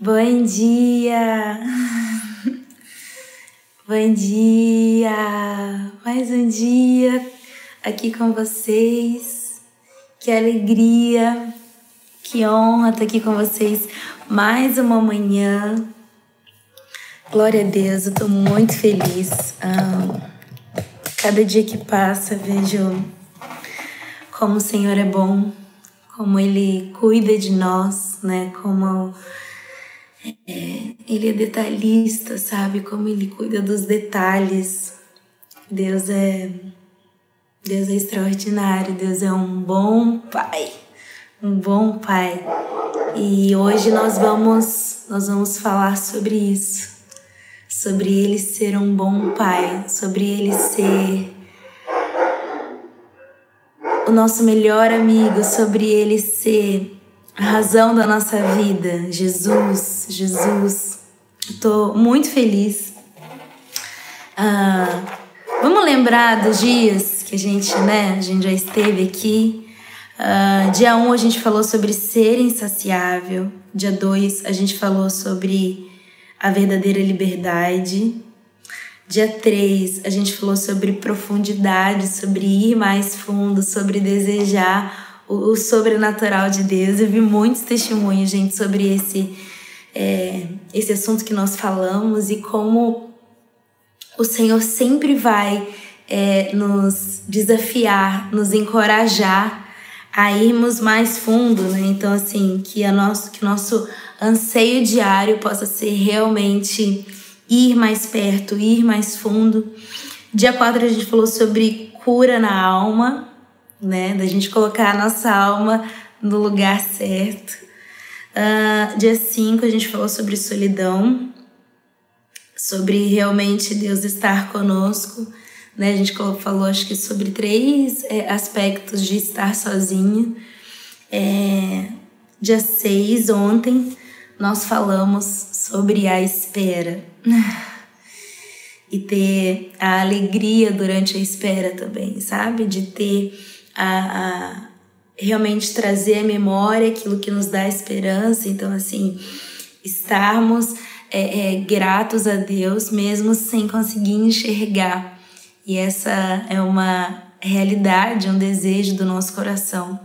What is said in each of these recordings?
Bom dia! Bom dia! Mais um dia aqui com vocês. Que alegria, que honra estar aqui com vocês mais uma manhã. Glória a Deus, eu estou muito feliz. Cada dia que passa, vejo como o Senhor é bom, como Ele cuida de nós, né? Como é, ele é detalhista, sabe? Como ele cuida dos detalhes. Deus é Deus é extraordinário, Deus é um bom pai. Um bom pai. E hoje nós vamos nós vamos falar sobre isso. Sobre ele ser um bom pai, sobre ele ser o nosso melhor amigo, sobre ele ser a razão da nossa vida, Jesus, Jesus. Estou muito feliz. Ah, vamos lembrar dos dias que a gente, né, a gente já esteve aqui. Ah, dia 1 um, a gente falou sobre ser insaciável. Dia 2 a gente falou sobre a verdadeira liberdade. Dia 3 a gente falou sobre profundidade, sobre ir mais fundo, sobre desejar o, o sobrenatural de Deus. Eu vi muitos testemunhos, gente, sobre esse, é, esse assunto que nós falamos e como o Senhor sempre vai é, nos desafiar, nos encorajar a irmos mais fundo, né? Então, assim, que, a nosso, que nosso anseio diário possa ser realmente ir mais perto, ir mais fundo. Dia 4 a gente falou sobre cura na alma, né? Da gente colocar a nossa alma no lugar certo. Uh, dia 5 a gente falou sobre solidão, sobre realmente Deus estar conosco. Né? A gente falou, acho que, sobre três é, aspectos de estar sozinho. É, dia 6, ontem, nós falamos sobre a espera. e ter a alegria durante a espera também, sabe? De ter a, a realmente trazer à memória aquilo que nos dá esperança. Então, assim, estarmos é, é, gratos a Deus mesmo sem conseguir enxergar. E essa é uma realidade, um desejo do nosso coração.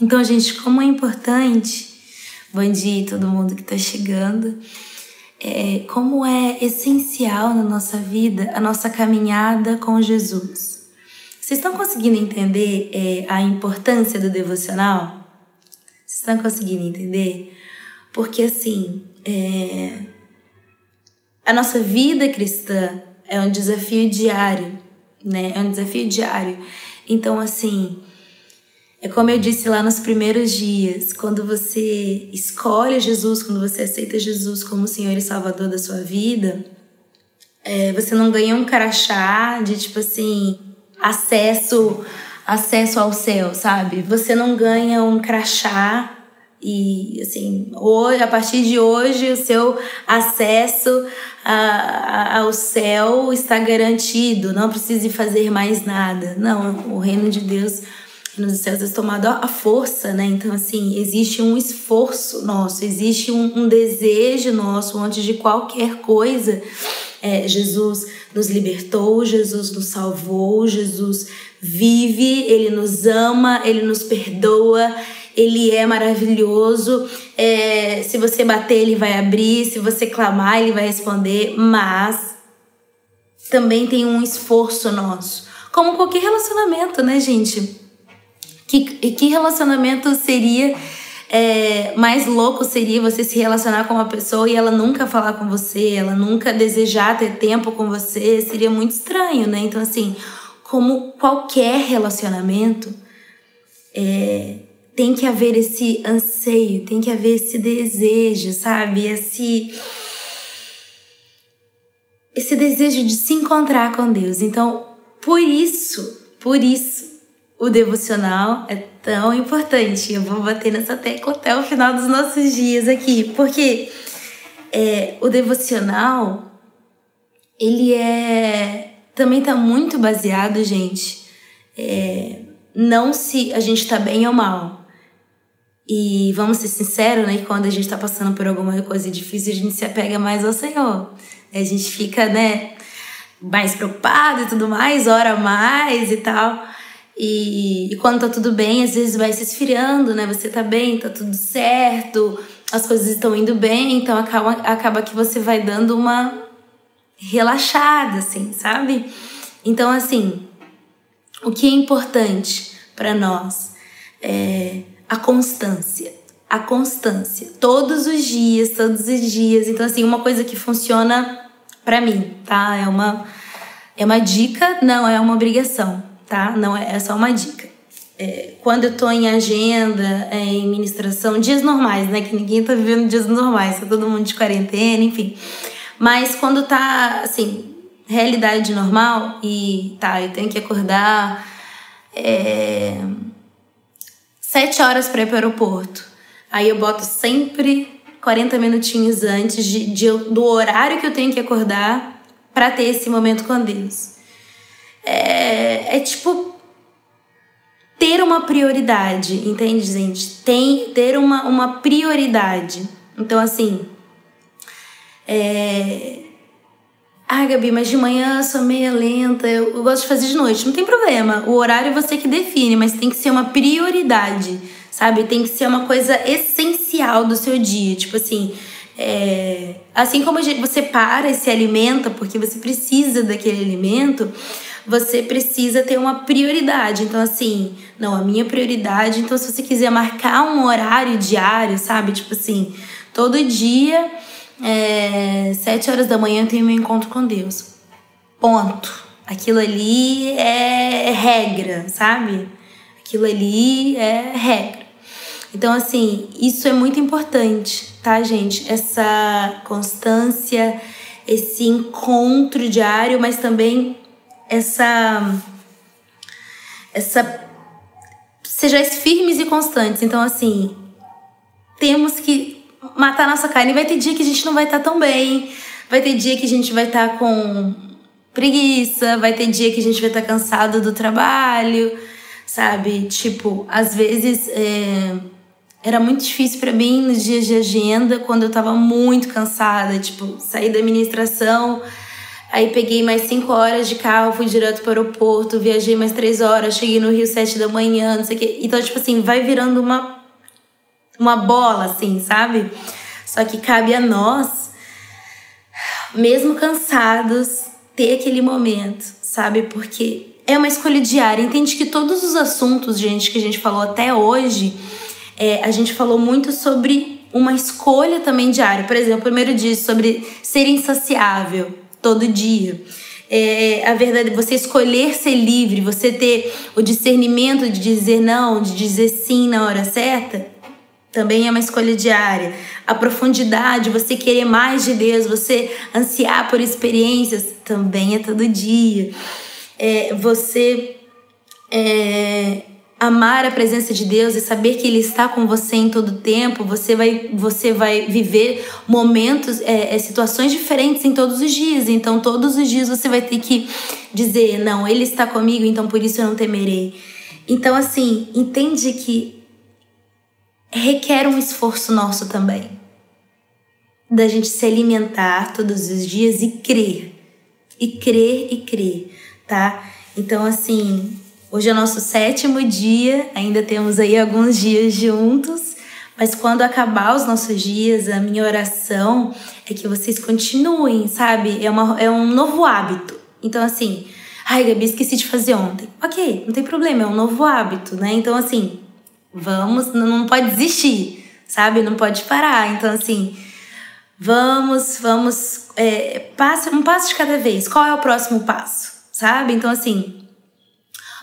Então, gente, como é importante, bom dia todo mundo que está chegando, é, como é essencial na nossa vida a nossa caminhada com Jesus. Vocês estão conseguindo entender é, a importância do devocional? Vocês estão conseguindo entender? Porque assim, é, a nossa vida cristã é um desafio diário, né? É um desafio diário. Então, assim, é como eu disse lá nos primeiros dias, quando você escolhe Jesus, quando você aceita Jesus como Senhor e Salvador da sua vida, é, você não ganha um crachá de tipo assim, acesso acesso ao céu, sabe? Você não ganha um crachá e assim, hoje, a partir de hoje o seu acesso a, a, ao céu está garantido, não precise fazer mais nada. Não, o reino de Deus nos céus é tomado a força, né? Então, assim, existe um esforço nosso, existe um, um desejo nosso antes de qualquer coisa. É, Jesus nos libertou, Jesus nos salvou, Jesus vive, ele nos ama, ele nos perdoa, ele é maravilhoso. É, se você bater, ele vai abrir, se você clamar, ele vai responder, mas também tem um esforço nosso. Como qualquer relacionamento, né, gente? Que, que relacionamento seria é, mais louco seria você se relacionar com uma pessoa e ela nunca falar com você, ela nunca desejar ter tempo com você, seria muito estranho, né? Então, assim, como qualquer relacionamento, é, tem que haver esse anseio, tem que haver esse desejo, sabe? Esse, esse desejo de se encontrar com Deus. Então, por isso, por isso, o devocional é tão importante. Eu vou bater nessa tecla até o final dos nossos dias aqui, porque é, o devocional ele é também está muito baseado, gente, é, não se a gente está bem ou mal. E vamos ser sinceros, né? Quando a gente tá passando por alguma coisa difícil, a gente se apega mais ao Senhor. A gente fica, né? Mais preocupado e tudo mais, ora mais e tal. E, e, quando tá tudo bem, às vezes vai se esfriando, né? Você tá bem, tá tudo certo, as coisas estão indo bem, então acaba, acaba que você vai dando uma relaxada, assim, sabe? Então, assim, o que é importante para nós é a constância. A constância. Todos os dias, todos os dias. Então, assim, uma coisa que funciona para mim, tá? É uma, é uma dica, não é uma obrigação, tá? Não é, é só uma dica. É, quando eu tô em agenda, é, em ministração, dias normais, né? Que ninguém tá vivendo dias normais, tá todo mundo de quarentena, enfim. Mas quando tá, assim, realidade normal e tá, eu tenho que acordar é, sete horas para ir para o aeroporto. Aí eu boto sempre 40 minutinhos antes de, de, do horário que eu tenho que acordar para ter esse momento com Deus. É, é tipo ter uma prioridade, entende, gente? Tem ter uma, uma prioridade. Então, assim, é... Ah, Gabi, mas de manhã eu sou meia lenta, eu, eu gosto de fazer de noite. Não tem problema, o horário é você que define, mas tem que ser uma prioridade, sabe? Tem que ser uma coisa essencial do seu dia. Tipo assim, é... assim como você para e se alimenta porque você precisa daquele alimento, você precisa ter uma prioridade. Então, assim, não, a minha prioridade. Então, se você quiser marcar um horário diário, sabe? Tipo assim, todo dia é, sete horas da manhã eu tenho meu encontro com Deus. Ponto. Aquilo ali é regra, sabe? Aquilo ali é regra. Então, assim, isso é muito importante, tá, gente? Essa constância, esse encontro diário, mas também essa. Essa. Sejais firmes e constantes. Então, assim, temos que matar nossa carne. Vai ter dia que a gente não vai estar tá tão bem, vai ter dia que a gente vai estar tá com preguiça, vai ter dia que a gente vai estar tá cansado do trabalho, sabe? Tipo, às vezes é, era muito difícil para mim nos dias de agenda, quando eu tava muito cansada, tipo, saí da administração. Aí peguei mais cinco horas de carro, fui direto para o aeroporto, viajei mais três horas, cheguei no Rio sete da manhã, não sei o quê. Então, tipo assim, vai virando uma uma bola, assim, sabe? Só que cabe a nós, mesmo cansados, ter aquele momento, sabe? Porque é uma escolha diária. Entende que todos os assuntos, gente, que a gente falou até hoje, é, a gente falou muito sobre uma escolha também diária. Por exemplo, o primeiro dia sobre ser insaciável todo dia. É, a verdade, você escolher ser livre, você ter o discernimento de dizer não, de dizer sim na hora certa, também é uma escolha diária. A profundidade, você querer mais de Deus, você ansiar por experiências, também é todo dia. É, você é, amar a presença de Deus e saber que Ele está com você em todo tempo, você vai, você vai viver momentos, é, é, situações diferentes em todos os dias. Então, todos os dias você vai ter que dizer: Não, Ele está comigo, então por isso eu não temerei. Então, assim, entende que requer um esforço nosso também. Da gente se alimentar todos os dias e crer. E crer e crer, tá? Então, assim, hoje é nosso sétimo dia, ainda temos aí alguns dias juntos, mas quando acabar os nossos dias, a minha oração é que vocês continuem, sabe? É, uma, é um novo hábito. Então, assim, ai, Gabi, esqueci de fazer ontem. Ok, não tem problema, é um novo hábito, né? Então, assim, Vamos, não pode desistir, sabe? Não pode parar. Então, assim, vamos, vamos, é, passo, um passo de cada vez. Qual é o próximo passo, sabe? Então, assim,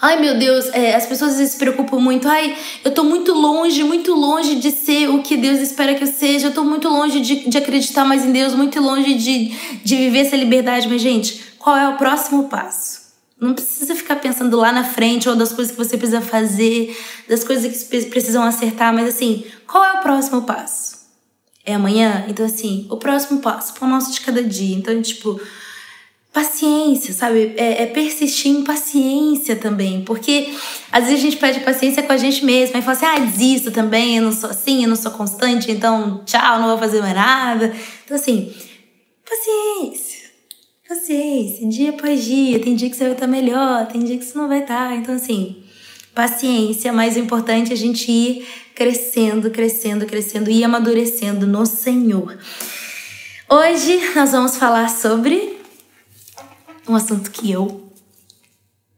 Ai meu Deus, é, as pessoas se preocupam muito. Ai, eu tô muito longe, muito longe de ser o que Deus espera que eu seja. Eu tô muito longe de, de acreditar mais em Deus, muito longe de, de viver essa liberdade. Mas, gente, qual é o próximo passo? Não precisa ficar pensando lá na frente ou das coisas que você precisa fazer, das coisas que precisam acertar, mas assim, qual é o próximo passo? É amanhã? Então, assim, o próximo passo, o nosso de cada dia. Então, tipo, paciência, sabe? É, é, persistir em paciência também, porque às vezes a gente pede paciência com a gente mesmo, aí fala assim, ah, desisto também, eu não sou assim, eu não sou constante, então tchau, não vou fazer mais nada. Então assim, paciência, paciência, dia após dia, tem dia que você vai estar melhor, tem dia que você não vai estar, então assim, paciência, mais importante é a gente ir crescendo, crescendo, crescendo e amadurecendo no Senhor. Hoje nós vamos falar sobre um assunto que eu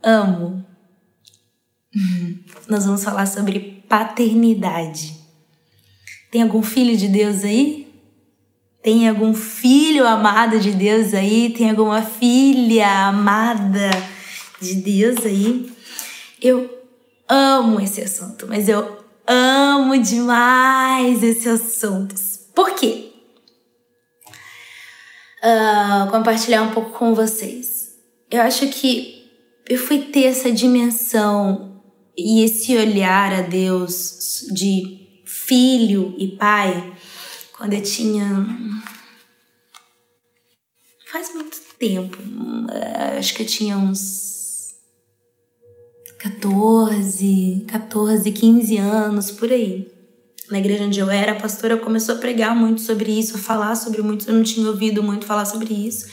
amo. Nós vamos falar sobre paternidade. Tem algum filho de Deus aí? Tem algum filho amado de Deus aí? Tem alguma filha amada de Deus aí? Eu amo esse assunto, mas eu amo demais esse assunto. Por quê? Uh, compartilhar um pouco com vocês eu acho que eu fui ter essa dimensão e esse olhar a Deus de filho e pai quando eu tinha. Faz muito tempo, acho que eu tinha uns 14, 14, 15 anos por aí. Na igreja onde eu era, a pastora começou a pregar muito sobre isso, a falar sobre muito, eu não tinha ouvido muito falar sobre isso.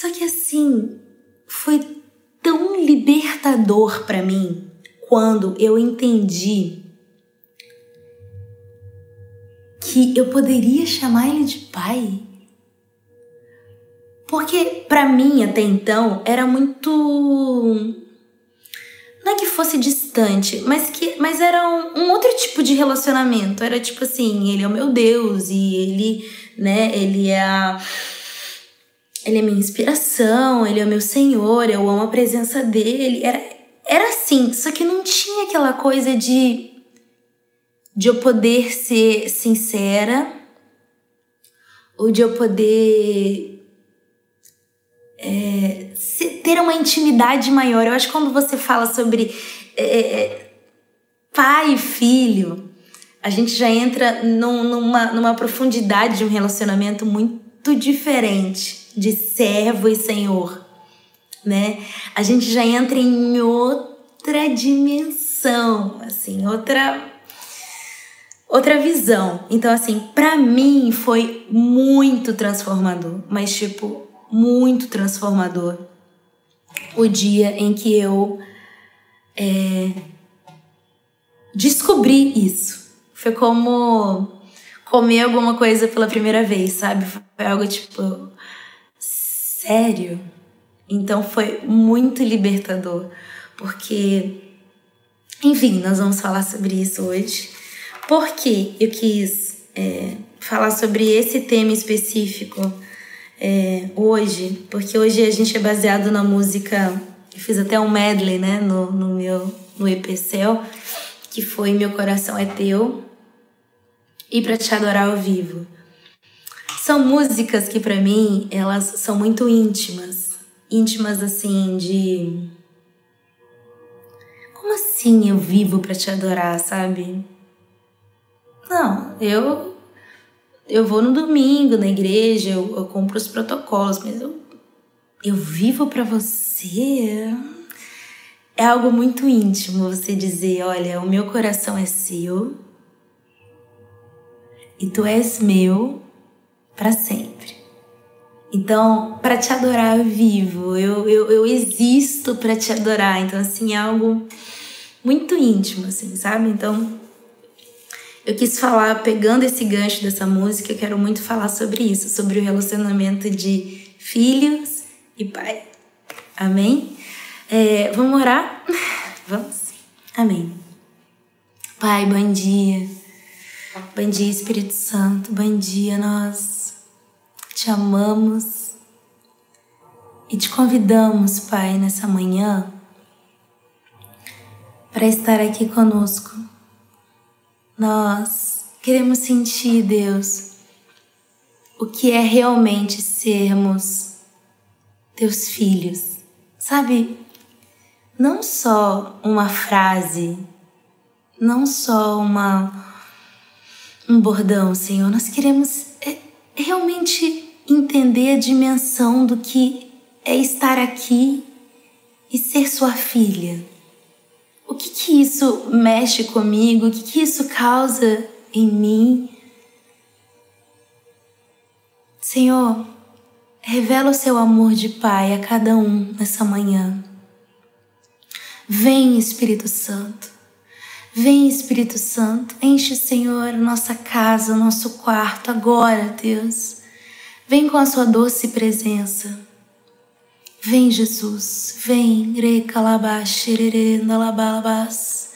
Só que assim, foi tão libertador para mim quando eu entendi que eu poderia chamar ele de pai. Porque para mim até então era muito não é que fosse distante, mas que mas era um, um, outro tipo de relacionamento. Era tipo assim, ele é o meu Deus e ele, né, ele é a ele é minha inspiração, ele é o meu Senhor, eu amo a presença dele. Era, era assim, só que não tinha aquela coisa de de eu poder ser sincera ou de eu poder é, ter uma intimidade maior. Eu acho que quando você fala sobre é, é, pai e filho, a gente já entra num, numa, numa profundidade de um relacionamento muito diferente de servo e senhor, né? A gente já entra em outra dimensão, assim, outra outra visão. Então assim, para mim foi muito transformador, mas tipo, muito transformador o dia em que eu é, descobri isso. Foi como comer alguma coisa pela primeira vez, sabe? Foi algo tipo, sério. Então foi muito libertador, porque, enfim, nós vamos falar sobre isso hoje. Por que eu quis é, falar sobre esse tema específico é, hoje? Porque hoje a gente é baseado na música, eu fiz até um medley né, no, no meu no EPCL, que foi Meu Coração é Teu e Pra Te Adorar ao Vivo. São músicas que para mim elas são muito íntimas, íntimas assim de Como assim eu vivo para te adorar, sabe? Não, eu eu vou no domingo na igreja, eu, eu compro os protocolos, mas eu eu vivo para você. É algo muito íntimo você dizer, olha, o meu coração é seu e tu és meu para sempre. Então, para te adorar eu vivo, eu, eu, eu existo para te adorar. Então, assim, é algo muito íntimo, assim, sabe? Então, eu quis falar, pegando esse gancho dessa música, eu quero muito falar sobre isso, sobre o relacionamento de filhos e pai. Amém? É, vamos orar? Vamos? Amém. Pai, bom dia. Bom dia, Espírito Santo. Bom dia, nós te amamos e te convidamos, Pai, nessa manhã para estar aqui conosco. Nós queremos sentir, Deus, o que é realmente sermos teus filhos. Sabe, não só uma frase, não só uma um bordão, Senhor, nós queremos é, realmente entender a dimensão do que é estar aqui e ser sua filha? O que que isso mexe comigo? O que que isso causa em mim? Senhor, revela o seu amor de Pai a cada um nessa manhã. Vem, Espírito Santo. Vem, Espírito Santo. Enche, Senhor, nossa casa, nosso quarto agora, Deus. Vem com a sua doce presença. Vem, Jesus. Vem. Re calabash, rerenda labalabas.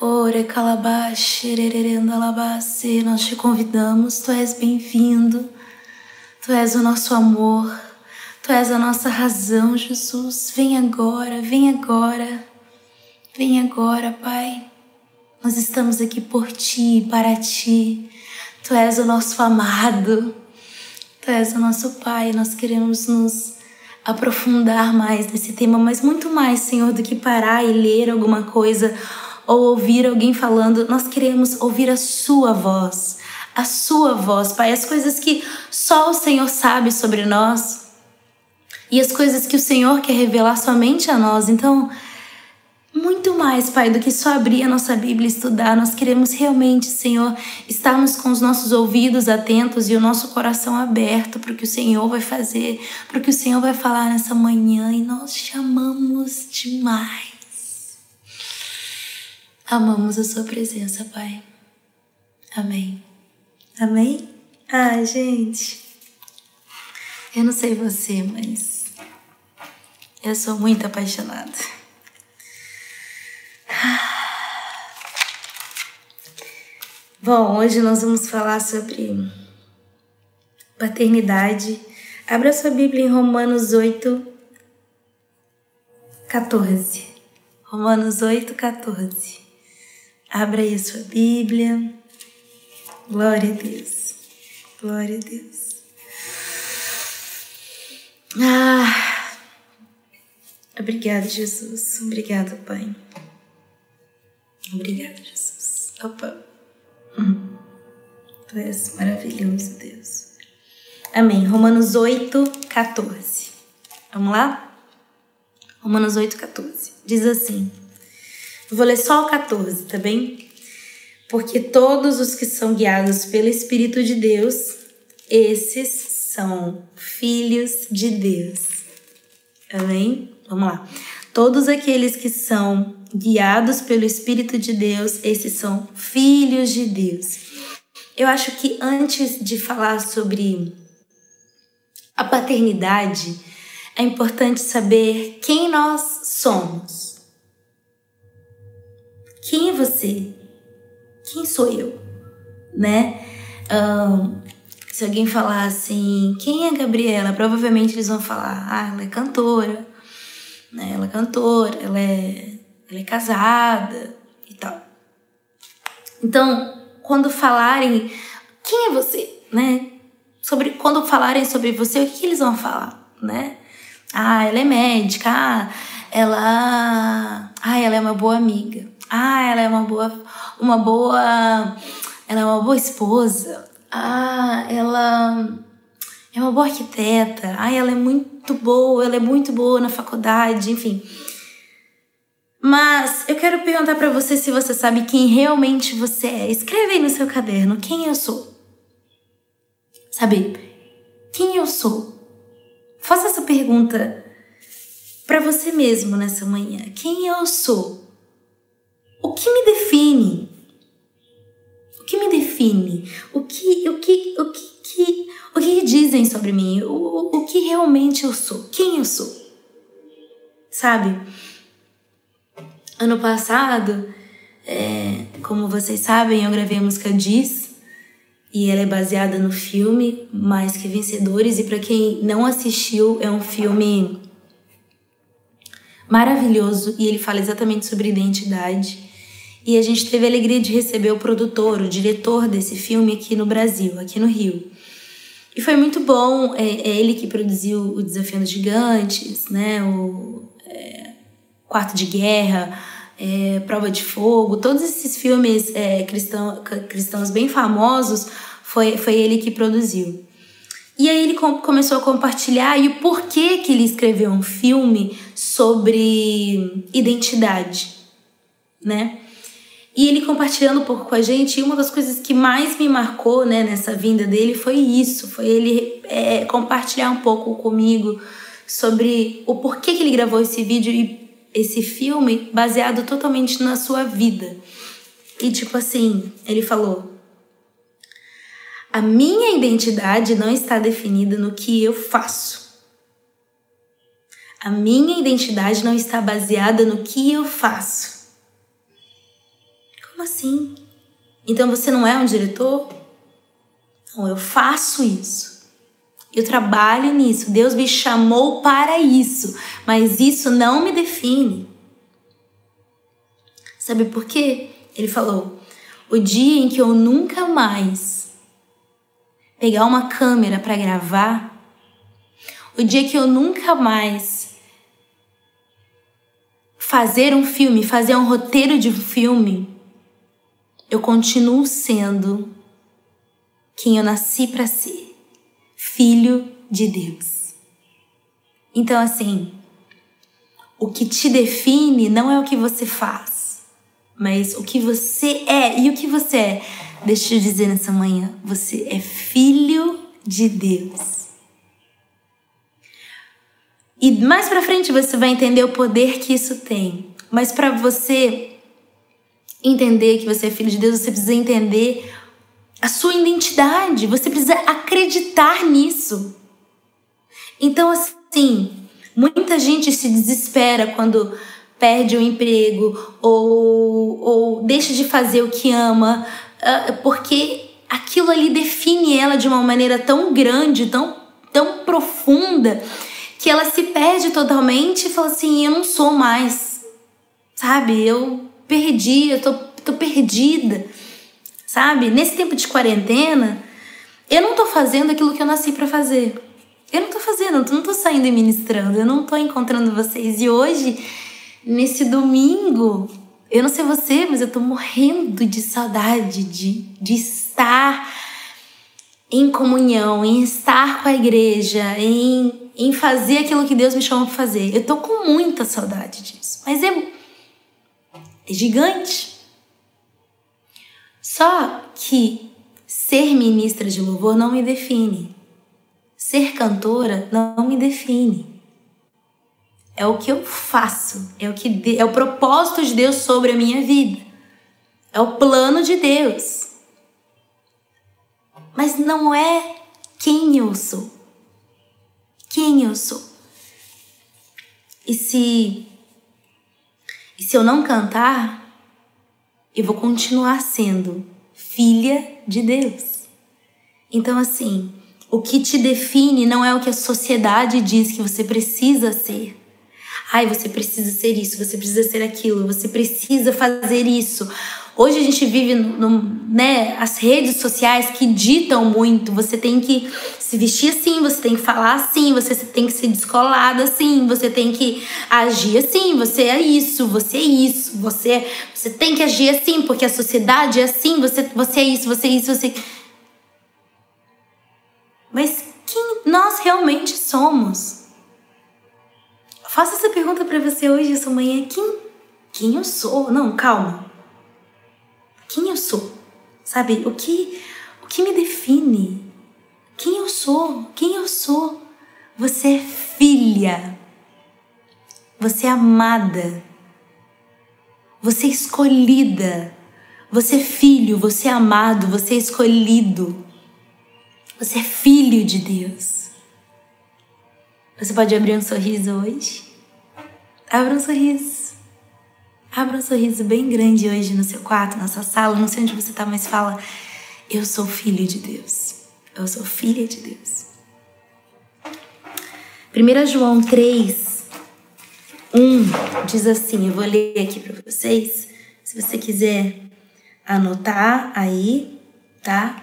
Ore calabash, rerenda labas. Nós te convidamos. Tu és bem-vindo. Tu és o nosso amor. Tu és a nossa razão, Jesus. Vem agora, vem agora. Vem agora, Pai. Nós estamos aqui por ti, para ti. Tu és o nosso amado. És o nosso Pai. Nós queremos nos aprofundar mais nesse tema, mas muito mais, Senhor, do que parar e ler alguma coisa ou ouvir alguém falando. Nós queremos ouvir a Sua voz. A Sua voz, Pai. As coisas que só o Senhor sabe sobre nós e as coisas que o Senhor quer revelar somente a nós. Então, muito mais, Pai, do que só abrir a nossa Bíblia e estudar. Nós queremos realmente, Senhor, estarmos com os nossos ouvidos atentos e o nosso coração aberto para o que o Senhor vai fazer, para o que o Senhor vai falar nessa manhã. E nós amamos demais. Amamos a Sua presença, Pai. Amém. Amém? Ai, gente. Eu não sei você, mas eu sou muito apaixonada. Bom, hoje nós vamos falar sobre paternidade. Abra sua Bíblia em Romanos 8, 14. Romanos 8, 14. Abra aí a sua Bíblia. Glória a Deus. Glória a Deus. Ah, Obrigado, Jesus. Obrigado, Pai. Obrigado, Jesus. Opa. Hum. Tu és maravilhoso, Deus. Amém. Romanos 8, 14. Vamos lá? Romanos 8, 14. Diz assim. vou ler só o 14, tá bem? Porque todos os que são guiados pelo Espírito de Deus, esses são filhos de Deus. Amém? Vamos lá. Todos aqueles que são guiados pelo Espírito de Deus, esses são filhos de Deus. Eu acho que antes de falar sobre a paternidade, é importante saber quem nós somos. Quem é você? Quem sou eu? Né? Um, se alguém falar assim, quem é a Gabriela? Provavelmente eles vão falar, ah, ela é cantora né? Ela é cantora, ela é, ela é casada e tal. Então, quando falarem quem é você, né? Sobre quando falarem sobre você, o que, que eles vão falar, né? Ah, ela é médica. Ah, ela, ah, ela é uma boa amiga. Ah, ela é uma boa, uma boa, ela é uma boa esposa. Ah, ela é uma boa arquiteta. Ah, ela é muito muito boa, ela é muito boa na faculdade, enfim. Mas eu quero perguntar para você se você sabe quem realmente você é. Escreve aí no seu caderno quem eu sou. Sabe? Quem eu sou? Faça essa pergunta para você mesmo nessa manhã. Quem eu sou? O que me define? O que me define? O que o que o que, que o que dizem sobre mim? O, o que realmente eu sou? Quem eu sou? Sabe? Ano passado, é, como vocês sabem, eu gravei a música Diz e ela é baseada no filme Mais Que Vencedores. E para quem não assistiu, é um filme maravilhoso e ele fala exatamente sobre identidade. E a gente teve a alegria de receber o produtor, o diretor desse filme aqui no Brasil, aqui no Rio. E foi muito bom, é, é ele que produziu o Desafiando Gigantes, né? O é, Quarto de Guerra, é, Prova de Fogo, todos esses filmes é, cristão, cristãos bem famosos, foi, foi ele que produziu. E aí ele começou a compartilhar e o porquê que ele escreveu um filme sobre identidade, né? E ele compartilhando um pouco com a gente, e uma das coisas que mais me marcou né, nessa vinda dele foi isso, foi ele é, compartilhar um pouco comigo sobre o porquê que ele gravou esse vídeo e esse filme baseado totalmente na sua vida. E tipo assim, ele falou: a minha identidade não está definida no que eu faço. A minha identidade não está baseada no que eu faço. Como assim? Então você não é um diretor? Não, eu faço isso. Eu trabalho nisso. Deus me chamou para isso. Mas isso não me define. Sabe por quê? Ele falou: o dia em que eu nunca mais pegar uma câmera para gravar, o dia que eu nunca mais fazer um filme, fazer um roteiro de um filme, eu continuo sendo quem eu nasci para ser, filho de Deus. Então assim, o que te define não é o que você faz, mas o que você é. E o que você é? Deixa eu dizer nessa manhã, você é filho de Deus. E mais para frente você vai entender o poder que isso tem. Mas para você entender que você é filho de Deus, você precisa entender a sua identidade. Você precisa acreditar nisso. Então, assim, muita gente se desespera quando perde o emprego ou, ou deixa de fazer o que ama uh, porque aquilo ali define ela de uma maneira tão grande, tão, tão profunda, que ela se perde totalmente e fala assim: eu não sou mais, sabe? Eu perdi, eu tô, tô perdida, sabe? Nesse tempo de quarentena, eu não tô fazendo aquilo que eu nasci para fazer. Eu não tô fazendo, eu não tô saindo e ministrando, eu não tô encontrando vocês. E hoje, nesse domingo, eu não sei você, mas eu tô morrendo de saudade de, de estar em comunhão, em estar com a igreja, em, em fazer aquilo que Deus me chamou para fazer. Eu tô com muita saudade disso. Mas é, é gigante. Só que ser ministra de louvor não me define. Ser cantora não me define é o que eu faço, é o que é o propósito de Deus sobre a minha vida. É o plano de Deus. Mas não é quem eu sou. Quem eu sou. E se e se eu não cantar, eu vou continuar sendo filha de Deus. Então assim, o que te define não é o que a sociedade diz que você precisa ser. Ai, você precisa ser isso, você precisa ser aquilo, você precisa fazer isso. Hoje a gente vive no, no, né, as redes sociais que ditam muito. Você tem que se vestir assim, você tem que falar assim, você tem que ser descolada assim, você tem que agir assim, você é isso, você é isso, você, você tem que agir assim, porque a sociedade é assim, você, você é isso, você é isso, você. Mas quem nós realmente somos? Faço essa pergunta para você hoje, essa manhã. Quem, quem eu sou? Não, calma. Quem eu sou? Sabe, o que, o que me define? Quem eu sou? Quem eu sou? Você é filha. Você é amada. Você é escolhida. Você é filho, você é amado, você é escolhido. Você é filho de Deus. Você pode abrir um sorriso hoje? Abra um sorriso. Abra um sorriso bem grande hoje no seu quarto, na sua sala, não sei onde você está, mas fala: Eu sou filho de Deus. Eu sou filha de Deus. 1 João 3, 1 diz assim: Eu vou ler aqui para vocês. Se você quiser anotar aí, tá?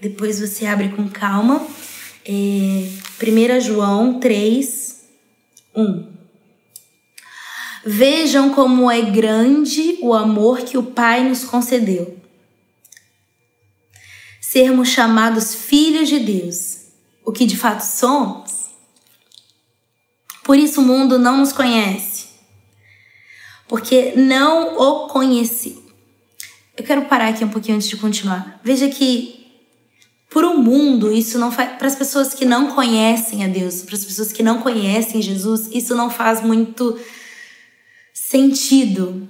Depois você abre com calma. É, 1 João 3, 1. Vejam como é grande o amor que o Pai nos concedeu. Sermos chamados filhos de Deus, o que de fato somos. Por isso o mundo não nos conhece, porque não o conheci. Eu quero parar aqui um pouquinho antes de continuar. Veja que por um mundo, isso não faz. Para as pessoas que não conhecem a Deus, para as pessoas que não conhecem Jesus, isso não faz muito sentido.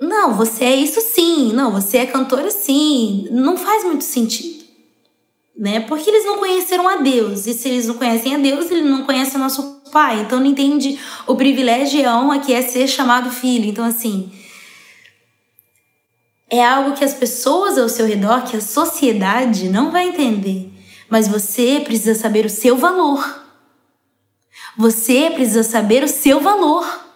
Não, você é isso sim. Não, você é cantora sim. Não faz muito sentido. Né? Porque eles não conheceram a Deus. E se eles não conhecem a Deus, eles não conhecem o nosso Pai. Então não entende o privilégio e a honra que é ser chamado filho. Então, assim, é algo que as pessoas ao seu redor, que a sociedade não vai entender. Mas você precisa saber o seu valor. Você precisa saber o seu valor.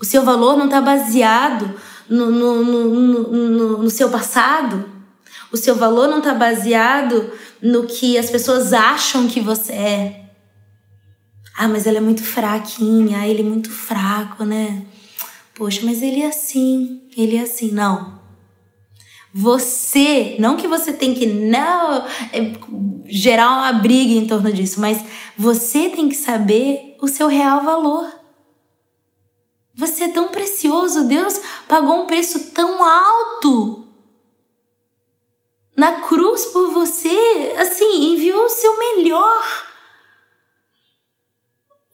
O seu valor não está baseado no, no, no, no, seu passado. O seu valor não está baseado no que as pessoas acham que você é. Ah, mas ela é muito fraquinha, ah, ele é muito fraco, né? Poxa, mas ele é assim, ele é assim. Não. Você, não que você tem que não é, gerar uma briga em torno disso, mas você tem que saber o seu real valor. Você é tão precioso, Deus pagou um preço tão alto na cruz por você, assim, enviou o seu melhor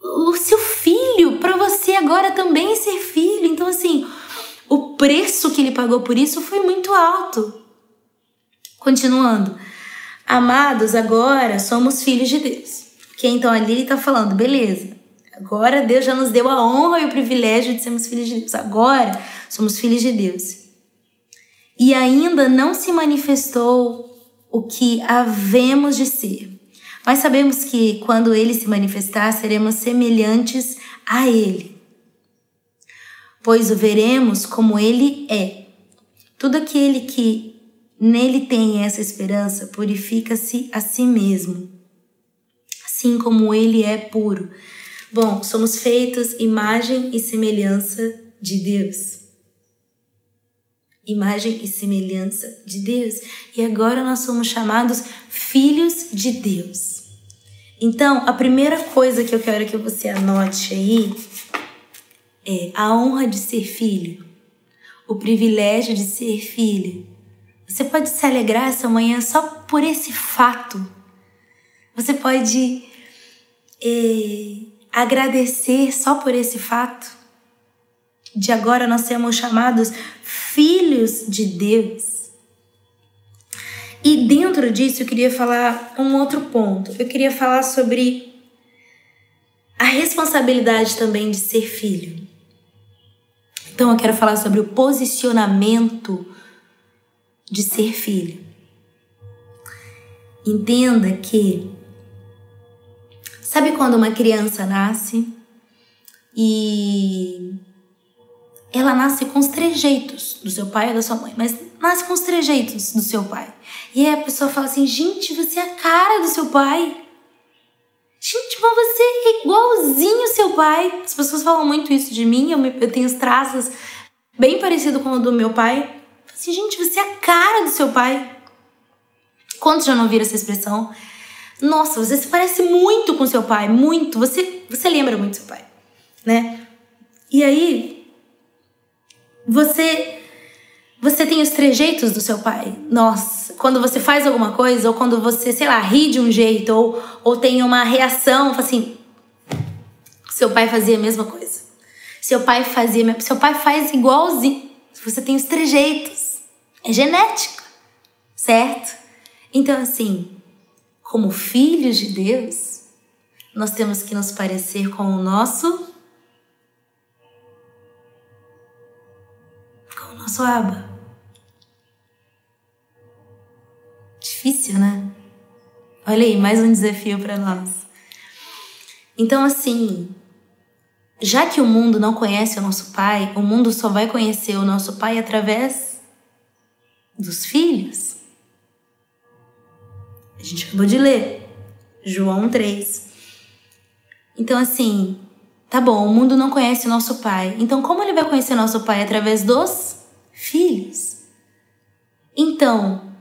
o seu filho, para você agora também ser filho. Então, assim, o preço que ele pagou por isso foi muito alto. Continuando. Amados, agora somos filhos de Deus. Que então ali ele está falando, beleza. Agora Deus já nos deu a honra e o privilégio de sermos filhos de Deus. Agora somos filhos de Deus. E ainda não se manifestou o que havemos de ser. Mas sabemos que quando ele se manifestar, seremos semelhantes a ele, pois o veremos como ele é. Todo aquele que nele tem essa esperança purifica-se a si mesmo, assim como ele é puro. Bom, somos feitos imagem e semelhança de Deus. Imagem e semelhança de Deus. E agora nós somos chamados filhos de Deus. Então, a primeira coisa que eu quero que você anote aí é a honra de ser filho, o privilégio de ser filho. Você pode se alegrar essa manhã só por esse fato. Você pode é, agradecer só por esse fato. De agora nós sermos chamados filhos de Deus. E dentro disso eu queria falar um outro ponto. Eu queria falar sobre a responsabilidade também de ser filho. Então eu quero falar sobre o posicionamento de ser filho. Entenda que sabe quando uma criança nasce e ela nasce com os trejeitos do seu pai ou da sua mãe, mas nasce com os trejeitos do seu pai. E aí a pessoa fala assim: gente, você é a cara do seu pai. Gente, mas você é igualzinho seu pai. As pessoas falam muito isso de mim, eu, me, eu tenho os traços bem parecidos com o do meu pai. Assim, gente, você é a cara do seu pai. Quantos já não viram essa expressão? Nossa, você se parece muito com seu pai, muito. Você, você lembra muito seu pai, né? E aí, você você tem os trejeitos do seu pai. Nossa, quando você faz alguma coisa, ou quando você, sei lá, ri de um jeito, ou, ou tem uma reação, assim. Seu pai fazia a mesma coisa. Seu pai fazia. Seu pai faz igualzinho. Você tem os trejeitos. É genético, certo? Então, assim, como filhos de Deus, nós temos que nos parecer com o nosso. com o nosso aba. Difícil, né? Olha aí, mais um desafio para nós. Então, assim, já que o mundo não conhece o nosso pai, o mundo só vai conhecer o nosso pai através dos filhos. A gente acabou de ler, João 3. Então, assim, tá bom, o mundo não conhece o nosso pai. Então, como ele vai conhecer nosso pai através dos filhos? Então,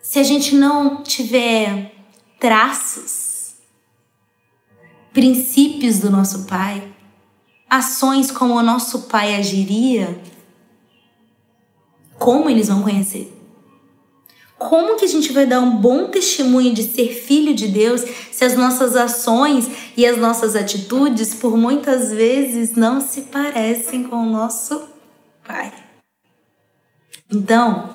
se a gente não tiver traços, princípios do nosso pai, ações como o nosso pai agiria, como eles vão conhecer? Como que a gente vai dar um bom testemunho de ser filho de Deus se as nossas ações e as nossas atitudes, por muitas vezes, não se parecem com o nosso Pai? Então,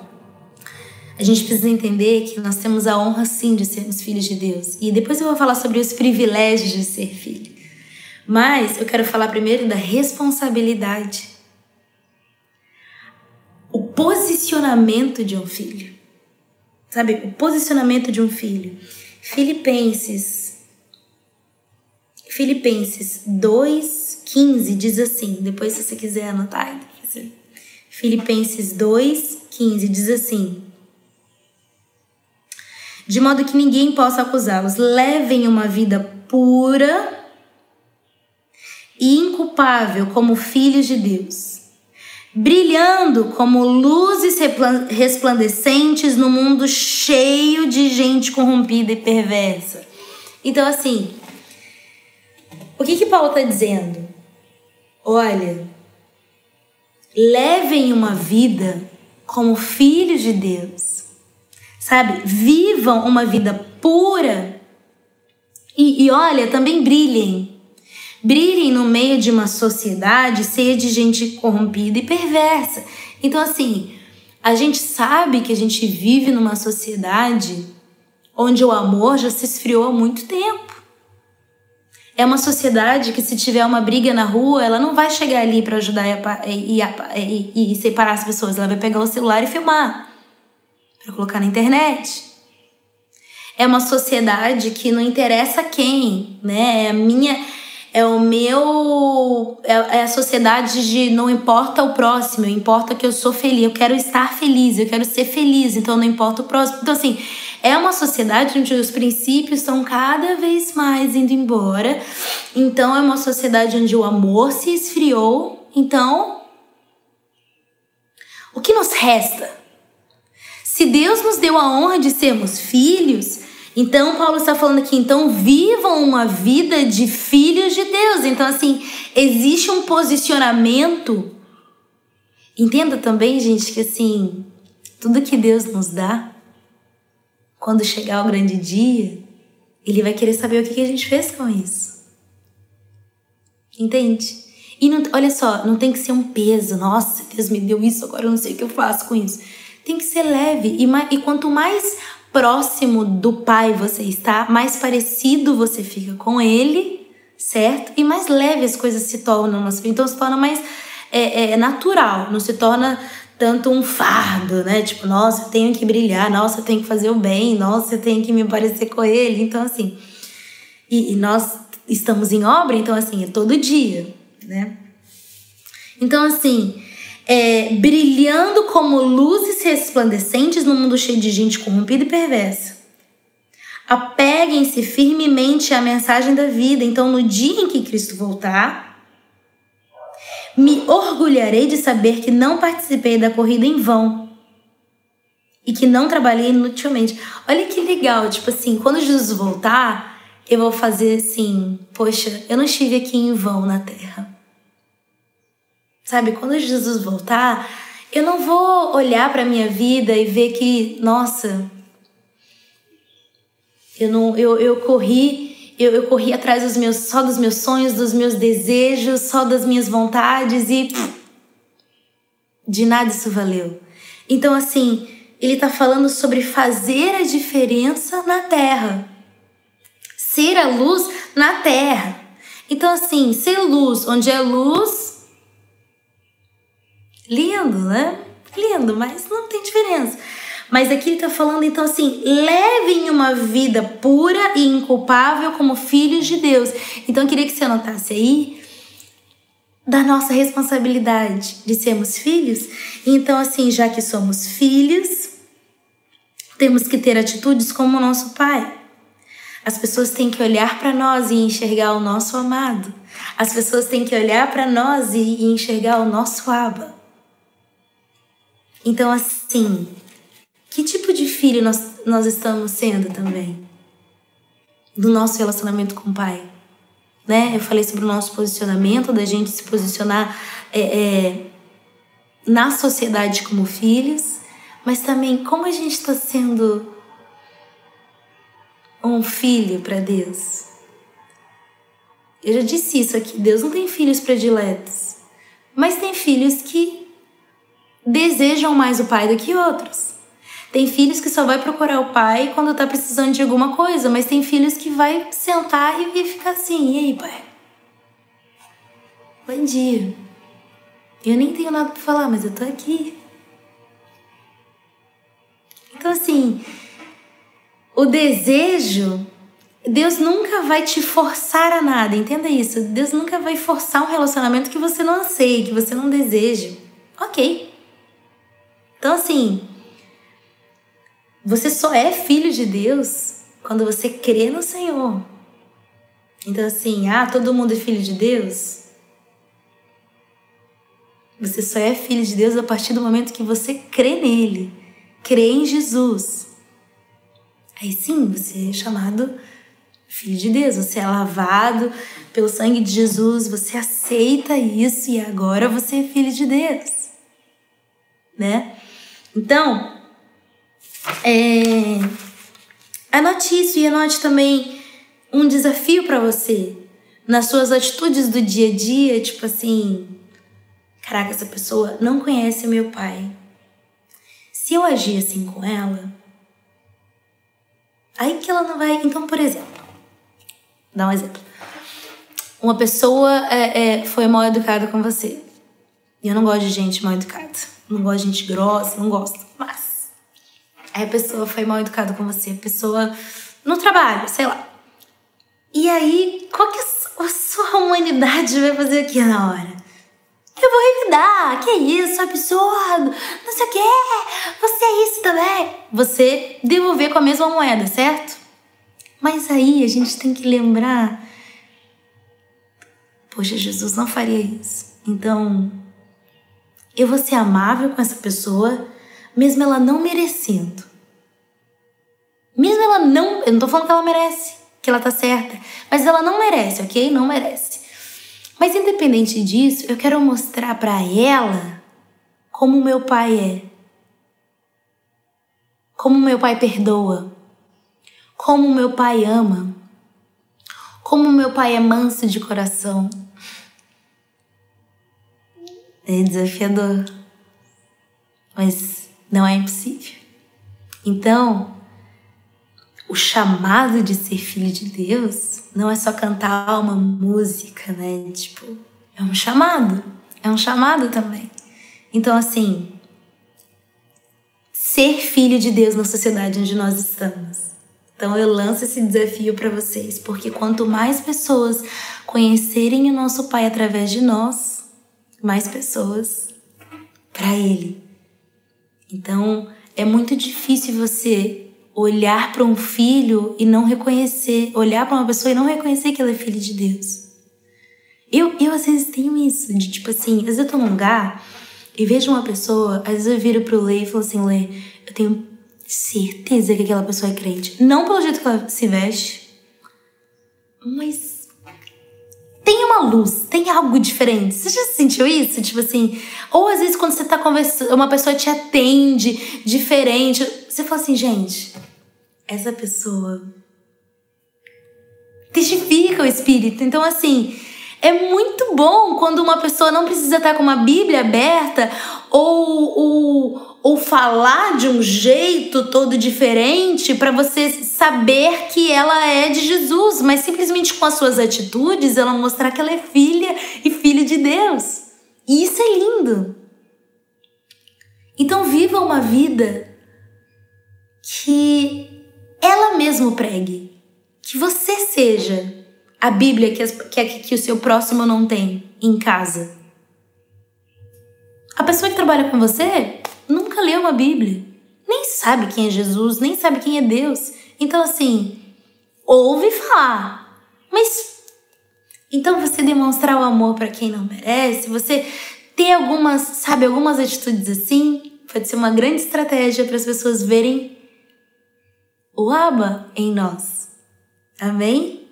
a gente precisa entender que nós temos a honra sim de sermos filhos de Deus. E depois eu vou falar sobre os privilégios de ser filho. Mas eu quero falar primeiro da responsabilidade. O posicionamento de um filho. Sabe, o posicionamento de um filho. Filipenses Filipenses 2:15 diz assim, depois se você quiser anotar, Filipenses 2:15 diz assim: De modo que ninguém possa acusá-los, levem uma vida pura e inculpável como filhos de Deus brilhando como luzes resplandecentes no mundo cheio de gente corrompida e perversa. Então, assim, o que que Paulo está dizendo? Olha, levem uma vida como filhos de Deus, sabe? Vivam uma vida pura e, e olha, também brilhem brilhem no meio de uma sociedade cheia de gente corrompida e perversa. Então, assim, a gente sabe que a gente vive numa sociedade onde o amor já se esfriou há muito tempo. É uma sociedade que, se tiver uma briga na rua, ela não vai chegar ali para ajudar e, e, e, e, separar as pessoas. Ela vai pegar o celular e filmar para colocar na internet. É uma sociedade que não interessa quem, né? É a minha é o meu. É, é, a sociedade de não importa o próximo, importa que eu sou feliz, eu quero estar feliz, eu quero ser feliz, então não importa o próximo. Então, assim, é uma sociedade onde os princípios estão cada vez mais indo embora. Então, é uma sociedade onde o amor se esfriou. Então, o que nos resta? Se Deus nos deu a honra de sermos filhos, então, Paulo está falando aqui, então vivam uma vida de filhos de Deus. Então, assim, existe um posicionamento. Entenda também, gente, que assim, tudo que Deus nos dá, quando chegar o grande dia, Ele vai querer saber o que a gente fez com isso. Entende? E não, olha só, não tem que ser um peso. Nossa, Deus me deu isso, agora eu não sei o que eu faço com isso. Tem que ser leve. E, e quanto mais próximo do pai você está, mais parecido você fica com ele, certo? E mais leve as coisas se tornam. Então se torna mais é, é, natural, não se torna tanto um fardo, né? Tipo, nossa, eu tenho que brilhar, nossa, eu tenho que fazer o bem, nossa, eu tenho que me parecer com ele. Então, assim. E, e nós estamos em obra, então, assim, é todo dia, né? Então, assim, é, brilhando como luzes resplandecentes no mundo cheio de gente corrompida e perversa. Apeguem-se firmemente à mensagem da vida. Então, no dia em que Cristo voltar, me orgulharei de saber que não participei da corrida em vão e que não trabalhei inutilmente. Olha que legal, tipo assim, quando Jesus voltar, eu vou fazer assim, poxa, eu não estive aqui em vão na terra. Sabe, quando Jesus voltar, eu não vou olhar para minha vida e ver que, nossa, eu não eu, eu corri, eu, eu corri atrás dos meus só dos meus sonhos, dos meus desejos, só das minhas vontades e pff, de nada isso valeu. Então assim, ele está falando sobre fazer a diferença na terra. Ser a luz na terra. Então, assim, ser luz, onde é luz, Lindo, né? Lindo, mas não tem diferença. Mas aqui ele está falando, então, assim, levem uma vida pura e inculpável como filhos de Deus. Então, eu queria que você anotasse aí da nossa responsabilidade de sermos filhos. Então, assim, já que somos filhos, temos que ter atitudes como o nosso pai. As pessoas têm que olhar para nós e enxergar o nosso amado. As pessoas têm que olhar para nós e enxergar o nosso aba. Então, assim, que tipo de filho nós, nós estamos sendo também? Do nosso relacionamento com o Pai. Né? Eu falei sobre o nosso posicionamento, da gente se posicionar é, é, na sociedade como filhos, mas também como a gente está sendo um filho para Deus. Eu já disse isso aqui: Deus não tem filhos prediletos, mas tem filhos que desejam mais o pai do que outros. Tem filhos que só vai procurar o pai quando tá precisando de alguma coisa, mas tem filhos que vai sentar e ficar assim: e aí, pai? Bom dia. Eu nem tenho nada para falar, mas eu tô aqui. Então, assim, o desejo, Deus nunca vai te forçar a nada, entenda isso. Deus nunca vai forçar um relacionamento que você não anseie, que você não deseje. Ok. Então, assim, você só é filho de Deus quando você crê no Senhor. Então, assim, ah, todo mundo é filho de Deus. Você só é filho de Deus a partir do momento que você crê nele, crê em Jesus. Aí sim, você é chamado filho de Deus, você é lavado pelo sangue de Jesus, você aceita isso e agora você é filho de Deus, né? Então, é, anote isso e anote também um desafio para você nas suas atitudes do dia a dia, tipo assim, caraca, essa pessoa não conhece meu pai. Se eu agir assim com ela, aí que ela não vai. Então, por exemplo, dá um exemplo. Uma pessoa é, é, foi mal educada com você. E eu não gosto de gente mal educada. Não gosto de gente grossa, não gosto. Mas. Aí a pessoa foi mal educada com você. A pessoa no trabalho, sei lá. E aí, qual que a sua humanidade vai fazer aqui na hora? Eu vou revidar. Que isso, absurdo. Não sei o que. Você é isso também. Você devolver com a mesma moeda, certo? Mas aí a gente tem que lembrar. Poxa, Jesus não faria isso. Então, eu vou ser amável com essa pessoa, mesmo ela não merecendo. Mesmo ela não. Eu não tô falando que ela merece, que ela tá certa. Mas ela não merece, ok? Não merece. Mas independente disso, eu quero mostrar para ela como meu pai é. Como meu pai perdoa. Como meu pai ama. Como meu pai é manso de coração. É desafiador. Mas não é impossível. Então, o chamado de ser filho de Deus não é só cantar uma música, né? Tipo, é um chamado. É um chamado também. Então, assim, ser filho de Deus na sociedade onde nós estamos. Então, eu lanço esse desafio para vocês, porque quanto mais pessoas conhecerem o nosso Pai através de nós, mais pessoas para Ele. Então, é muito difícil você olhar para um filho e não reconhecer, olhar para uma pessoa e não reconhecer que ela é filha de Deus. Eu, eu às vezes tenho isso, de tipo assim, às vezes eu tô num lugar e vejo uma pessoa, às vezes eu viro pro Lê e falo assim, Lê, eu tenho certeza que aquela pessoa é crente. Não pelo jeito que ela se veste, mas tem uma luz, tem algo diferente. Você já sentiu isso? Tipo assim, ou às vezes quando você tá conversando, uma pessoa te atende diferente, você fala assim, gente, essa pessoa testifica o espírito. Então assim, é muito bom quando uma pessoa não precisa estar com uma Bíblia aberta ou, ou ou falar de um jeito todo diferente para você saber que ela é de Jesus, mas simplesmente com as suas atitudes ela mostrar que ela é filha e filho de Deus. E isso é lindo. Então viva uma vida que ela mesmo pregue, que você seja a Bíblia que, as, que, que o seu próximo não tem em casa. A pessoa que trabalha com você nunca leu uma Bíblia, nem sabe quem é Jesus, nem sabe quem é Deus. Então, assim, ouve falar, mas então você demonstrar o amor para quem não merece, você ter algumas, sabe, algumas atitudes assim, pode ser uma grande estratégia para as pessoas verem o Abba em nós. Amém?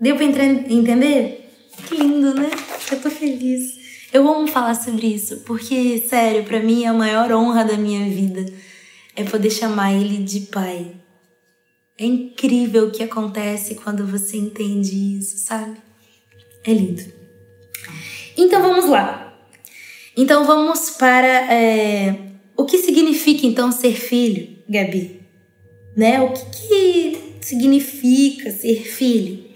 Deu para entender? Que lindo, né? Eu tô feliz. Eu amo falar sobre isso, porque, sério, para mim é a maior honra da minha vida é poder chamar ele de pai. É incrível o que acontece quando você entende isso, sabe? É lindo. Então vamos lá. Então vamos para é, o que significa então ser filho, Gabi? Né? O que, que significa ser filho?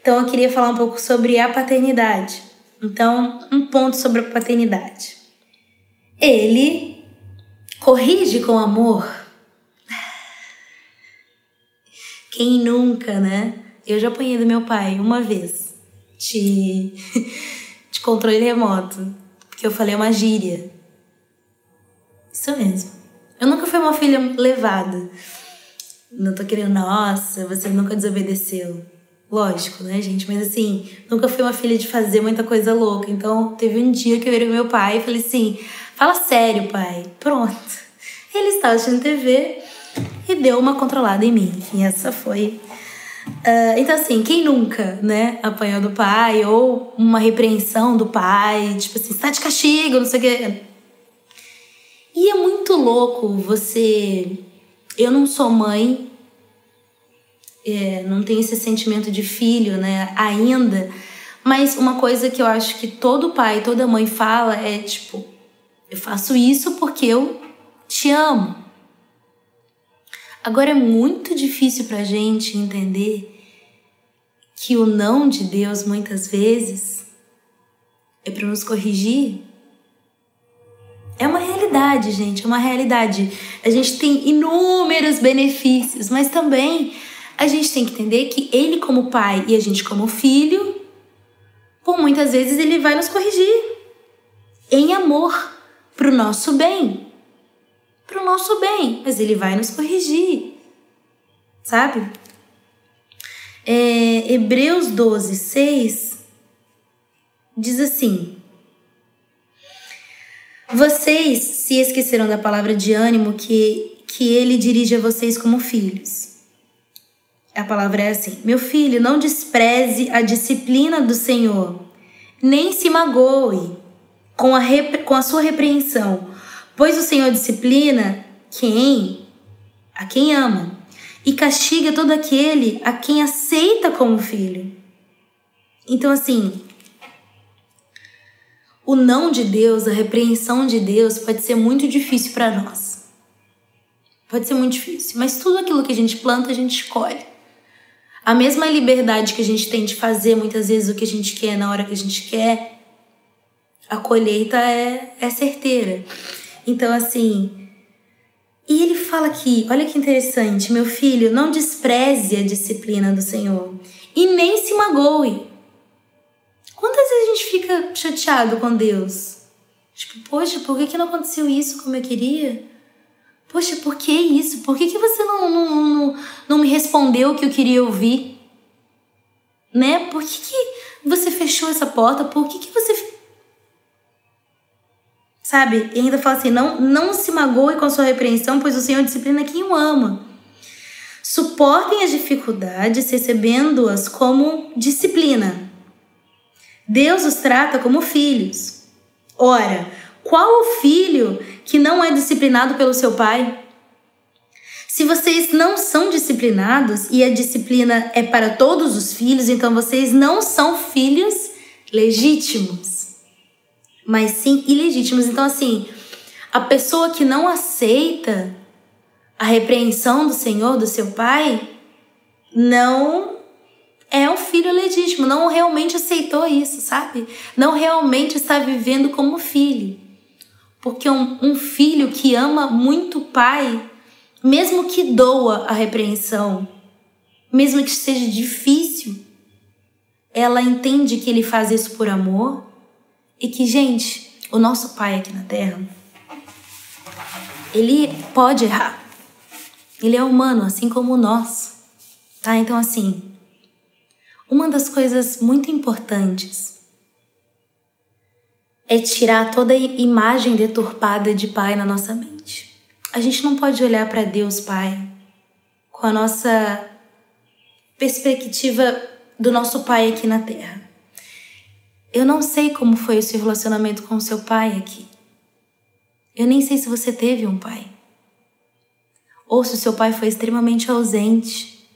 Então eu queria falar um pouco sobre a paternidade. Então, um ponto sobre a paternidade. Ele corrige com amor. Quem nunca, né? Eu já apanhei do meu pai uma vez de, de controle remoto, porque eu falei uma gíria. Isso mesmo. Eu nunca fui uma filha levada. Não tô querendo, nossa, você nunca desobedeceu. Lógico, né, gente? Mas assim, nunca fui uma filha de fazer muita coisa louca. Então, teve um dia que eu virei meu pai e falei assim: fala sério, pai. Pronto. Ele estava assistindo TV e deu uma controlada em mim. Enfim, essa foi. Uh, então, assim, quem nunca, né, apanhou do pai ou uma repreensão do pai, tipo assim, está de castigo, não sei o quê. E é muito louco você. Eu não sou mãe, é, não tem esse sentimento de filho, né, ainda. Mas uma coisa que eu acho que todo pai, toda mãe fala é tipo, eu faço isso porque eu te amo. Agora é muito difícil pra gente entender que o não de Deus muitas vezes é para nos corrigir. É uma realidade, gente, é uma realidade. A gente tem inúmeros benefícios, mas também a gente tem que entender que ele, como pai e a gente, como filho, por muitas vezes ele vai nos corrigir em amor, para o nosso bem. Para o nosso bem, mas ele vai nos corrigir, sabe? É, Hebreus 12, 6 diz assim: Vocês se esqueceram da palavra de ânimo que, que ele dirige a vocês como filhos. A palavra é assim: Meu filho, não despreze a disciplina do Senhor, nem se magoe com a, com a sua repreensão, pois o Senhor disciplina quem? A quem ama, e castiga todo aquele a quem aceita como filho. Então, assim, o não de Deus, a repreensão de Deus pode ser muito difícil para nós. Pode ser muito difícil, mas tudo aquilo que a gente planta, a gente colhe. A mesma liberdade que a gente tem de fazer muitas vezes o que a gente quer na hora que a gente quer, a colheita é, é certeira. Então, assim. E ele fala aqui: olha que interessante, meu filho, não despreze a disciplina do Senhor e nem se magoe. Quantas vezes a gente fica chateado com Deus? Tipo, poxa, por que, que não aconteceu isso como eu queria? Poxa, por que isso? Por que, que você não, não, não, não me respondeu o que eu queria ouvir? Né? Por que, que você fechou essa porta? Por que, que você. Sabe? E ainda fala assim: não, não se magoe com a sua repreensão, pois o Senhor disciplina quem o ama. Suportem as dificuldades, recebendo-as como disciplina. Deus os trata como filhos. Ora, qual o filho que não é disciplinado pelo seu pai? Se vocês não são disciplinados e a disciplina é para todos os filhos, então vocês não são filhos legítimos, mas sim ilegítimos. Então, assim, a pessoa que não aceita a repreensão do Senhor, do seu pai, não é um filho legítimo, não realmente aceitou isso, sabe? Não realmente está vivendo como filho. Porque um, um filho que ama muito o pai, mesmo que doa a repreensão, mesmo que seja difícil, ela entende que ele faz isso por amor e que, gente, o nosso pai aqui na terra, ele pode errar. Ele é humano, assim como nós. Tá? Então, assim, uma das coisas muito importantes é tirar toda a imagem deturpada de pai na nossa mente. A gente não pode olhar para Deus Pai com a nossa perspectiva do nosso pai aqui na Terra. Eu não sei como foi o seu relacionamento com o seu pai aqui. Eu nem sei se você teve um pai. Ou se o seu pai foi extremamente ausente.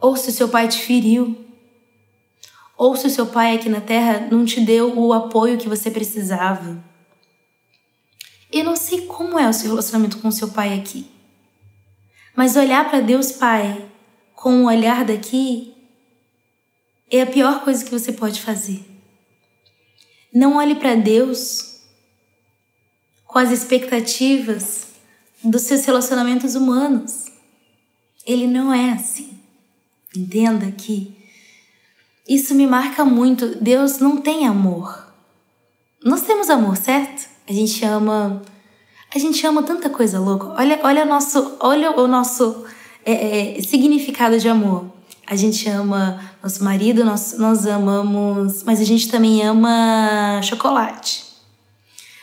Ou se o seu pai te feriu. Ou se o seu pai aqui na terra não te deu o apoio que você precisava. Eu não sei como é o seu relacionamento com o seu pai aqui. Mas olhar para Deus Pai com o olhar daqui é a pior coisa que você pode fazer. Não olhe para Deus com as expectativas dos seus relacionamentos humanos. Ele não é assim. Entenda que isso me marca muito. Deus não tem amor. Nós temos amor, certo? A gente ama. A gente ama tanta coisa louca. Olha, olha, nosso, olha o nosso é, é, significado de amor. A gente ama nosso marido, nós, nós amamos. Mas a gente também ama chocolate.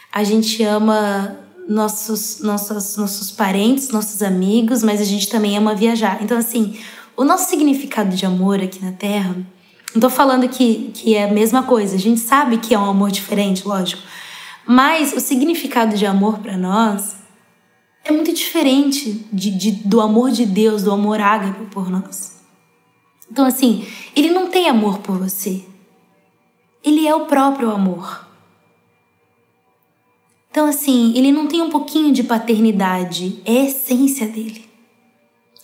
A gente ama nossos, nossos, nossos parentes, nossos amigos, mas a gente também ama viajar. Então, assim, o nosso significado de amor aqui na Terra. Não tô falando que, que é a mesma coisa, a gente sabe que é um amor diferente, lógico. Mas o significado de amor para nós é muito diferente de, de, do amor de Deus, do amor ágape por nós. Então, assim, ele não tem amor por você. Ele é o próprio amor. Então, assim, ele não tem um pouquinho de paternidade, é a essência dele.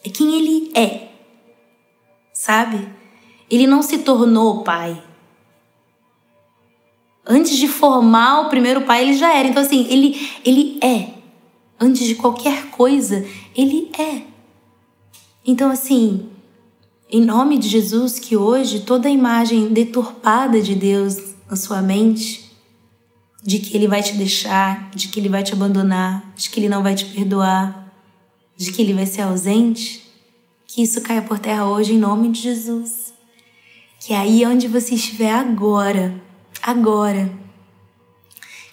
É quem ele é. Sabe? Ele não se tornou pai. Antes de formar o primeiro pai, ele já era. Então, assim, ele, ele é. Antes de qualquer coisa, ele é. Então, assim, em nome de Jesus, que hoje toda a imagem deturpada de Deus na sua mente, de que Ele vai te deixar, de que Ele vai te abandonar, de que Ele não vai te perdoar, de que Ele vai ser ausente, que isso caia por terra hoje em nome de Jesus. Que aí onde você estiver agora, agora,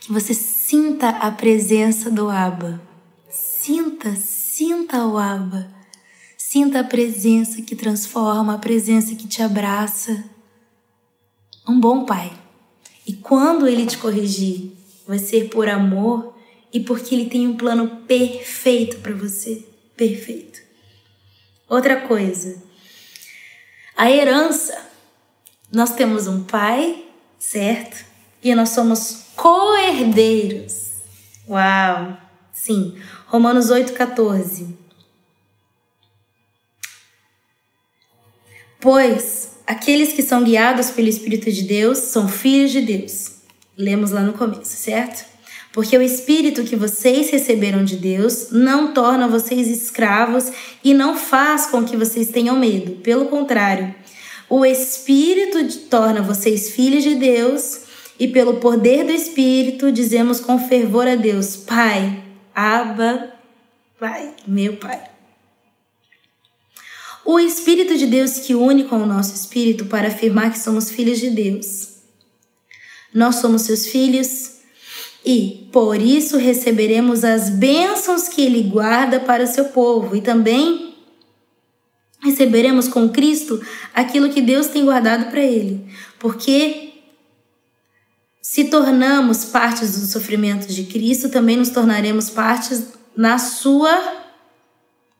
que você sinta a presença do Abba. Sinta, sinta o Abba Sinta a presença que transforma, a presença que te abraça. Um bom pai. E quando ele te corrigir, vai ser por amor e porque ele tem um plano perfeito para você. Perfeito. Outra coisa. A herança. Nós temos um pai, certo? E nós somos co-herdeiros. Uau! Sim. Romanos 8,14. Pois aqueles que são guiados pelo Espírito de Deus são filhos de Deus. Lemos lá no começo, certo? Porque o Espírito que vocês receberam de Deus não torna vocês escravos e não faz com que vocês tenham medo. Pelo contrário, o Espírito torna vocês filhos de Deus e pelo poder do Espírito dizemos com fervor a Deus: Pai, Abba, Pai, meu Pai. O Espírito de Deus que une com o nosso espírito para afirmar que somos filhos de Deus. Nós somos seus filhos e, por isso, receberemos as bênçãos que Ele guarda para o seu povo e também receberemos com Cristo aquilo que Deus tem guardado para Ele, porque se tornamos partes do sofrimento de Cristo, também nos tornaremos partes na Sua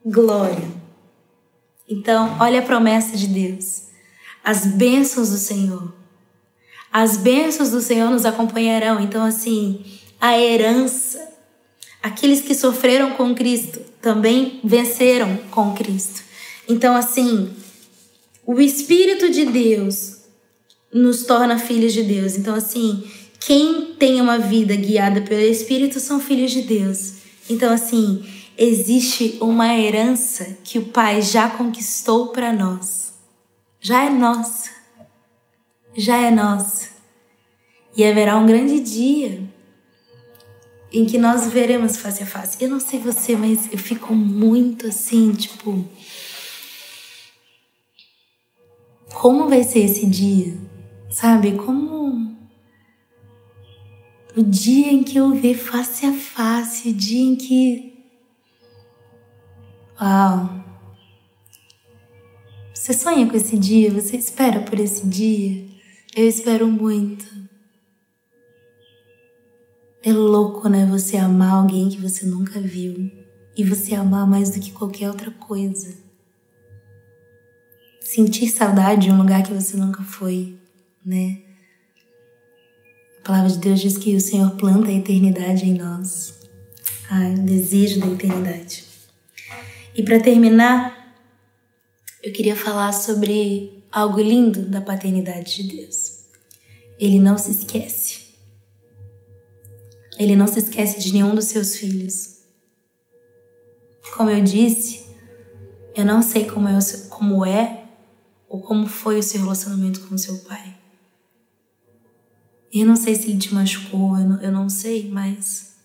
glória. Então, olha a promessa de Deus. As bênçãos do Senhor. As bênçãos do Senhor nos acompanharão. Então, assim, a herança. Aqueles que sofreram com Cristo também venceram com Cristo. Então, assim, o Espírito de Deus nos torna filhos de Deus. Então, assim, quem tem uma vida guiada pelo Espírito são filhos de Deus. Então, assim, existe uma herança que o Pai já conquistou para nós. Já é nossa. Já é nossa. E haverá um grande dia em que nós veremos face a face. Eu não sei você, mas eu fico muito assim, tipo. Como vai ser esse dia? Sabe? Como. O dia em que eu ver face a face, o dia em que Uau! Você sonha com esse dia? Você espera por esse dia? Eu espero muito. É louco, né? Você amar alguém que você nunca viu e você amar mais do que qualquer outra coisa. Sentir saudade de um lugar que você nunca foi, né? A palavra de Deus diz que o Senhor planta a eternidade em nós. Ai, o desejo da eternidade. E para terminar, eu queria falar sobre algo lindo da paternidade de Deus. Ele não se esquece. Ele não se esquece de nenhum dos seus filhos. Como eu disse, eu não sei como é, como é ou como foi o seu relacionamento com seu pai. Eu não sei se ele te machucou, eu não, eu não sei, mas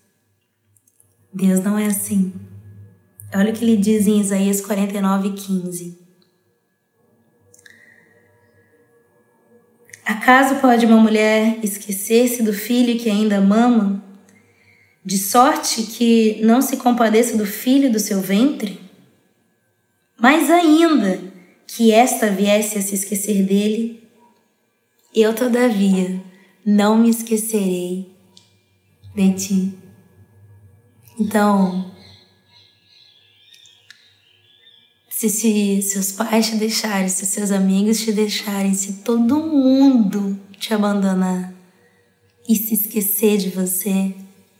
Deus não é assim. Olha o que ele diz em Isaías 49, 15. Acaso pode uma mulher esquecer-se do filho que ainda mama, de sorte que não se compadeça do filho do seu ventre? Mais ainda que esta viesse a se esquecer dele, eu, todavia, não me esquecerei de ti. Então, se, se seus pais te deixarem, se seus amigos te deixarem, se todo mundo te abandonar e se esquecer de você,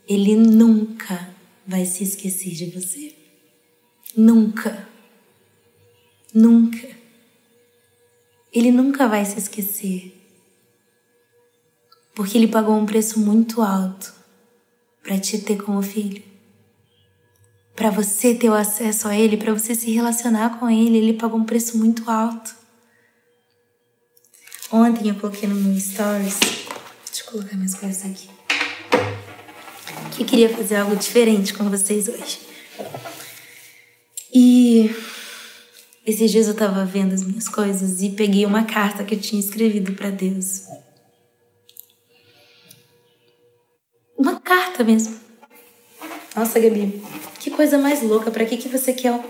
ele nunca vai se esquecer de você. Nunca. Nunca. Ele nunca vai se esquecer porque ele pagou um preço muito alto para te ter como filho. Para você ter o acesso a ele, para você se relacionar com ele, ele pagou um preço muito alto. Ontem eu coloquei no meu stories, deixa eu colocar minhas coisas aqui, que eu queria fazer algo diferente com vocês hoje. E esses dias eu tava vendo as minhas coisas e peguei uma carta que eu tinha escrevido para Deus. Uma carta mesmo. Nossa, Gabi, que coisa mais louca. Para que, que você quer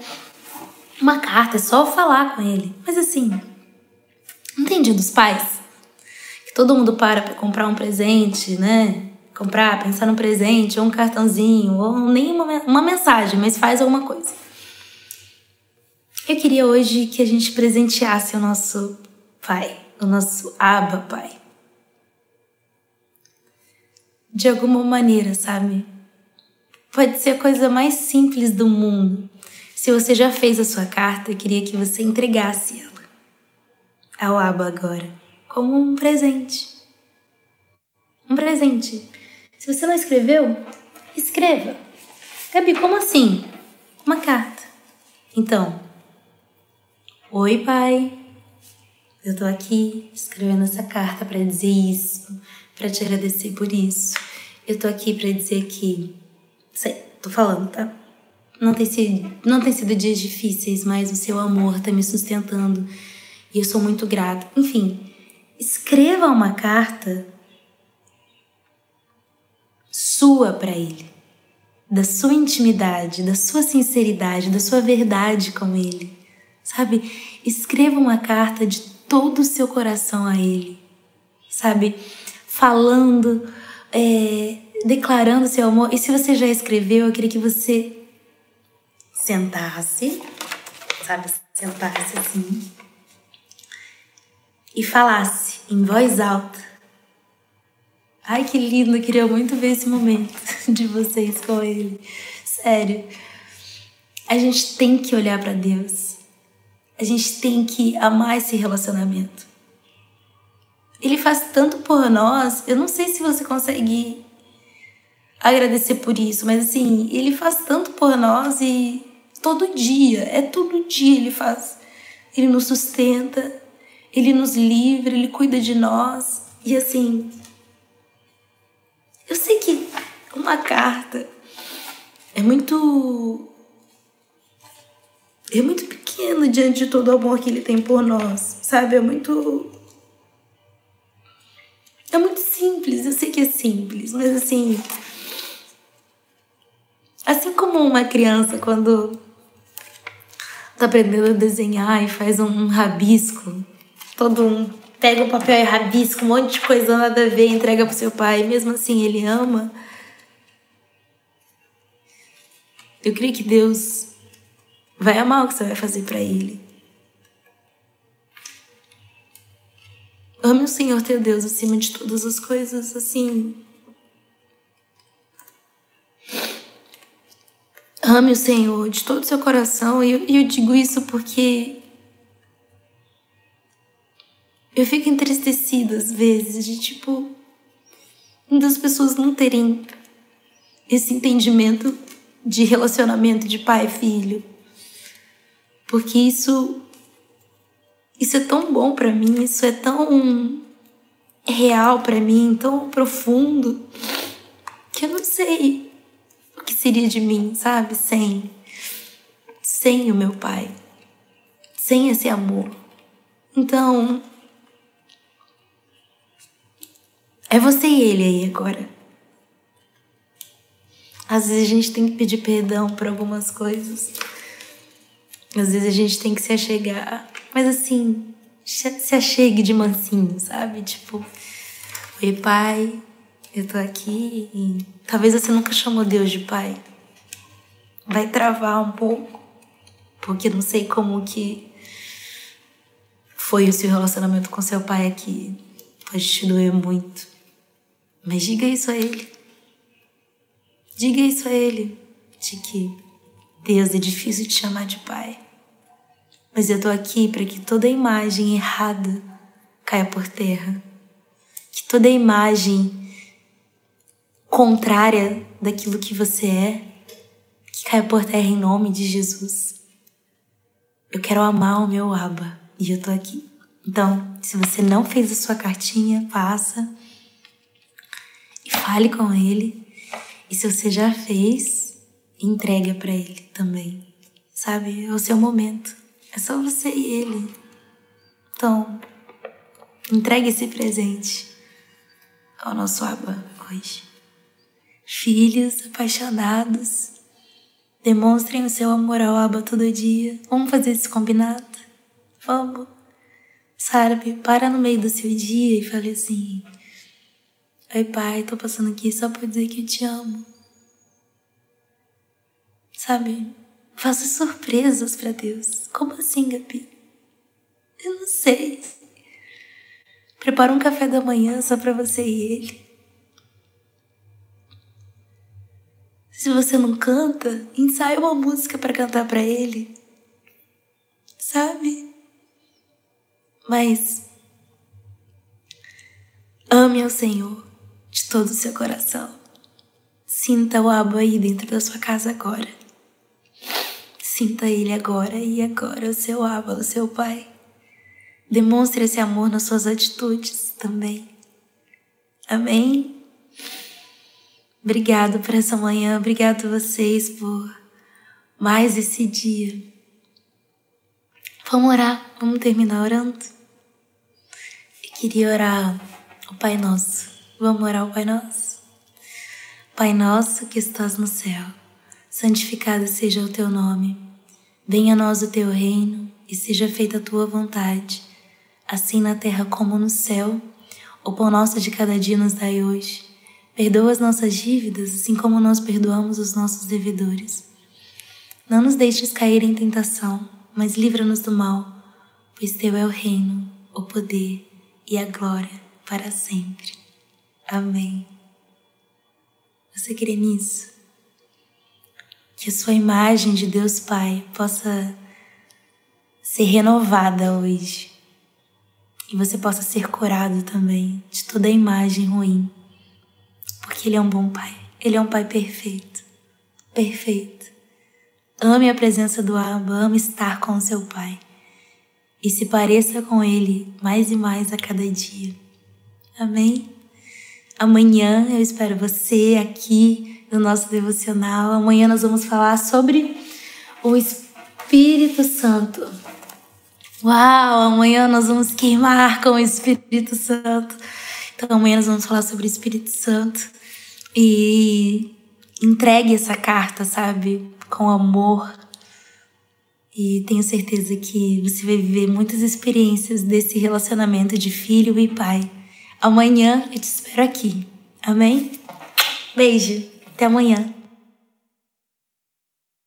uma carta? É só falar com ele. Mas assim, não tem dia dos pais? Que todo mundo para pra comprar um presente, né? Comprar, pensar no presente, ou um cartãozinho, ou nem uma, uma mensagem, mas faz alguma coisa. Eu queria hoje que a gente presenteasse o nosso pai, o nosso Aba Pai de alguma maneira, sabe? Pode ser a coisa mais simples do mundo. Se você já fez a sua carta, eu queria que você entregasse ela ao Aba agora, como um presente. Um presente. Se você não escreveu, escreva. Gabi, como assim? Uma carta. Então, oi, pai. Eu tô aqui escrevendo essa carta para dizer isso, para te agradecer por isso. Eu tô aqui para dizer que. Sei, tô falando, tá? Não tem, sido, não tem sido dias difíceis, mas o seu amor tá me sustentando e eu sou muito grata. Enfim, escreva uma carta sua para ele, da sua intimidade, da sua sinceridade, da sua verdade com ele. Sabe? Escreva uma carta de todo o seu coração a ele. Sabe? falando, é, declarando seu amor. E se você já escreveu, eu queria que você sentasse, sabe, sentasse assim e falasse em voz alta. Ai, que lindo, eu queria muito ver esse momento de vocês com ele. Sério. A gente tem que olhar para Deus. A gente tem que amar esse relacionamento. Ele faz tanto por nós. Eu não sei se você consegue agradecer por isso, mas assim, ele faz tanto por nós e todo dia, é todo dia ele faz. Ele nos sustenta, ele nos livra, ele cuida de nós. E assim, eu sei que uma carta é muito é muito pequeno diante de todo o amor que ele tem por nós, sabe? É muito é muito simples, eu sei que é simples, mas assim. Assim como uma criança, quando tá aprendendo a desenhar e faz um, rabisco, todo um. Pega o papel e rabisco, um monte de coisa nada a ver entrega pro seu pai, mesmo assim ele ama. Eu creio que Deus vai amar o que você vai fazer para ele. Ame o Senhor teu Deus acima de todas as coisas, assim. Ame o Senhor de todo o seu coração. E eu, eu digo isso porque eu fico entristecida às vezes de tipo das pessoas não terem esse entendimento de relacionamento de pai e filho. Porque isso isso é tão bom para mim, isso é tão real para mim, tão profundo, que eu não sei o que seria de mim, sabe? Sem sem o meu pai, sem esse amor. Então, é você e ele aí agora. Às vezes a gente tem que pedir perdão por algumas coisas. Às vezes a gente tem que se achegar mas assim, se achegue de mansinho, sabe? Tipo, oi pai, eu tô aqui e talvez você nunca chamou Deus de pai. Vai travar um pouco, porque não sei como que foi o seu relacionamento com seu pai aqui. Pode te doer muito. Mas diga isso a ele. Diga isso a ele, de que Deus é difícil de chamar de pai. Mas eu tô aqui para que toda imagem errada caia por terra. Que toda imagem contrária daquilo que você é, que caia por terra em nome de Jesus. Eu quero amar o meu Aba e eu tô aqui. Então, se você não fez a sua cartinha, faça e fale com ele. E se você já fez, entregue para ele também. Sabe? É o seu momento. É só você e ele. Então, entregue esse presente ao nosso Abba hoje. Filhos apaixonados, demonstrem o seu amor ao Abba todo dia. Vamos fazer esse combinado? Vamos. Sabe, para no meio do seu dia e fale assim: Oi, pai, tô passando aqui só pra dizer que eu te amo. Sabe, Faça surpresas para Deus. Como assim, Gabi? Eu não sei. Prepara um café da manhã só para você e ele. Se você não canta, ensaie uma música para cantar para ele. Sabe? Mas ame ao Senhor de todo o seu coração. Sinta o abo aí dentro da sua casa agora. Sinta Ele agora e agora, o seu Abba, o seu Pai. Demonstre esse amor nas suas atitudes também. Amém? Obrigado por essa manhã, obrigado a vocês por mais esse dia. Vamos orar, vamos terminar orando. Eu queria orar o Pai Nosso. Vamos orar o Pai Nosso? Pai Nosso que estás no céu, santificado seja o teu nome. Venha a nós o teu reino e seja feita a tua vontade, assim na terra como no céu. O pão nosso de cada dia nos dai hoje. Perdoa as nossas dívidas, assim como nós perdoamos os nossos devedores. Não nos deixes cair em tentação, mas livra-nos do mal, pois teu é o reino, o poder e a glória para sempre. Amém. Você crê nisso? Que a sua imagem de Deus Pai possa ser renovada hoje e você possa ser curado também de toda a imagem ruim, porque Ele é um bom Pai, Ele é um Pai perfeito, perfeito. Ame a presença do Abba, ame estar com o seu Pai e se pareça com Ele mais e mais a cada dia. Amém? Amanhã eu espero você aqui no nosso devocional. Amanhã nós vamos falar sobre o Espírito Santo. Uau, amanhã nós vamos queimar com o Espírito Santo. Então amanhã nós vamos falar sobre o Espírito Santo e entregue essa carta, sabe, com amor e tenho certeza que você vai viver muitas experiências desse relacionamento de filho e pai. Amanhã eu te espero aqui. Amém? Beijo. Até amanhã.